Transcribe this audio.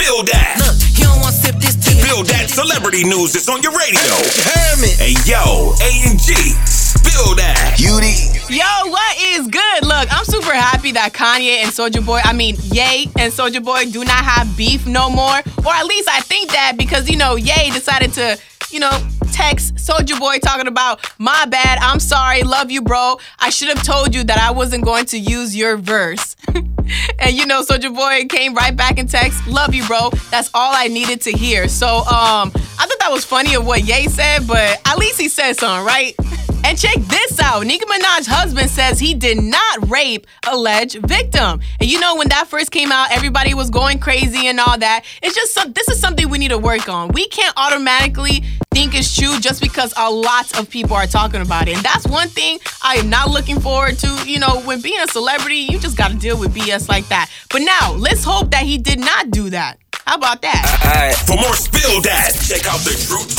Spill that. Look, he don't want to sip this tea. Spill that celebrity news that's on your radio. Hermit. Hey yo, A and G. Spill that. Beauty. Yo, what is good? Look, I'm super happy that Kanye and Soulja Boy, I mean, Ye and Soulja Boy do not have beef no more. Or at least I think that because, you know, Ye decided to, you know, text Soulja Boy talking about, my bad, I'm sorry, love you, bro. I should have told you that I wasn't going to use your verse. and you know, Soulja Boy came right back in text, love you, bro. That's all I needed to hear. So, um, I thought that was funny of what Ye said, but at least he said something, right? And check this out. Nicki Minaj's husband says he did not rape alleged victim. And you know, when that first came out, everybody was going crazy and all that. It's just some, this is something we need to work on. We can't automatically think it's true just because a lot of people are talking about it. And that's one thing I am not looking forward to. You know, when being a celebrity, you just got to deal with BS like that. But now, let's hope that he did not do that. How about that? Alright. For more Spill That, check out the Truth